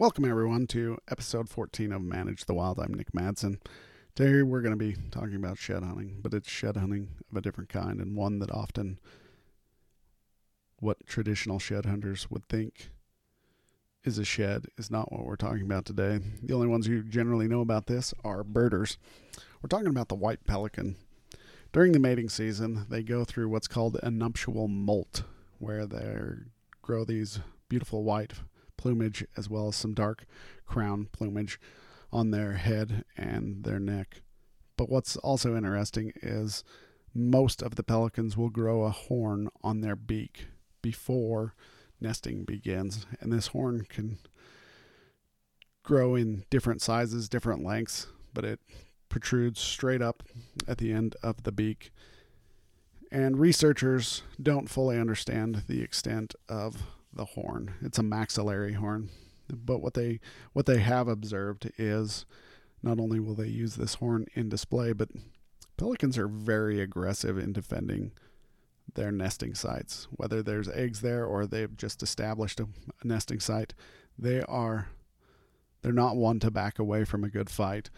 Welcome, everyone, to episode 14 of Manage the Wild. I'm Nick Madsen. Today, we're going to be talking about shed hunting, but it's shed hunting of a different kind and one that often what traditional shed hunters would think is a shed is not what we're talking about today. The only ones you generally know about this are birders. We're talking about the white pelican. During the mating season, they go through what's called a nuptial molt, where they grow these beautiful white plumage as well as some dark crown plumage on their head and their neck. But what's also interesting is most of the pelicans will grow a horn on their beak before nesting begins, and this horn can grow in different sizes, different lengths, but it protrudes straight up at the end of the beak. And researchers don't fully understand the extent of the horn. It's a maxillary horn. But what they what they have observed is not only will they use this horn in display, but pelicans are very aggressive in defending their nesting sites. Whether there's eggs there or they've just established a, a nesting site, they are they're not one to back away from a good fight.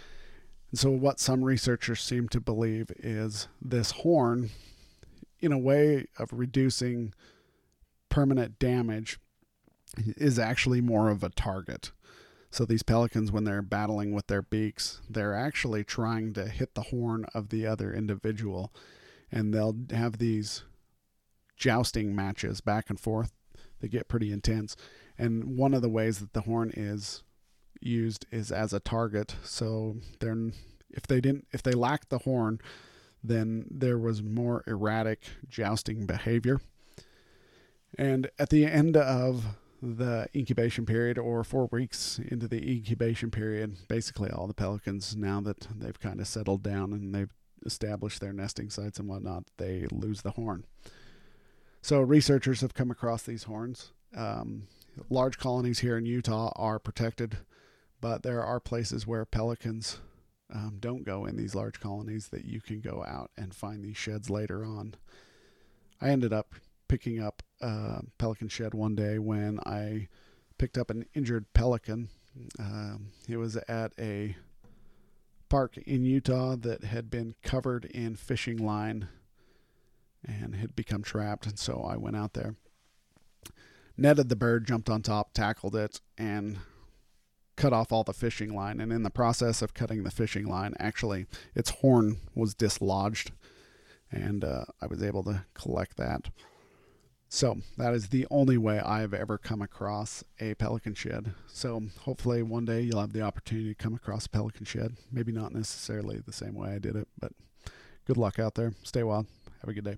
And so what some researchers seem to believe is this horn in a way of reducing permanent damage is actually more of a target. So these pelicans, when they're battling with their beaks, they're actually trying to hit the horn of the other individual, and they'll have these jousting matches back and forth. They get pretty intense, and one of the ways that the horn is used is as a target. So they're if they didn't if they lacked the horn, then there was more erratic jousting behavior. And at the end of the incubation period, or four weeks into the incubation period, basically all the pelicans, now that they've kind of settled down and they've established their nesting sites and whatnot, they lose the horn. So researchers have come across these horns. Um, large colonies here in Utah are protected, but there are places where pelicans um, don't go in these large colonies that you can go out and find these sheds later on. I ended up picking up pelican shed one day when I picked up an injured pelican. Um, it was at a park in Utah that had been covered in fishing line and had become trapped. And so I went out there, netted the bird, jumped on top, tackled it, and cut off all the fishing line. And in the process of cutting the fishing line, actually, its horn was dislodged. And uh, I was able to collect that. So that is the only way I've ever come across a pelican shed. So hopefully one day you'll have the opportunity to come across a pelican shed. Maybe not necessarily the same way I did it, but good luck out there. Stay wild. Have a good day.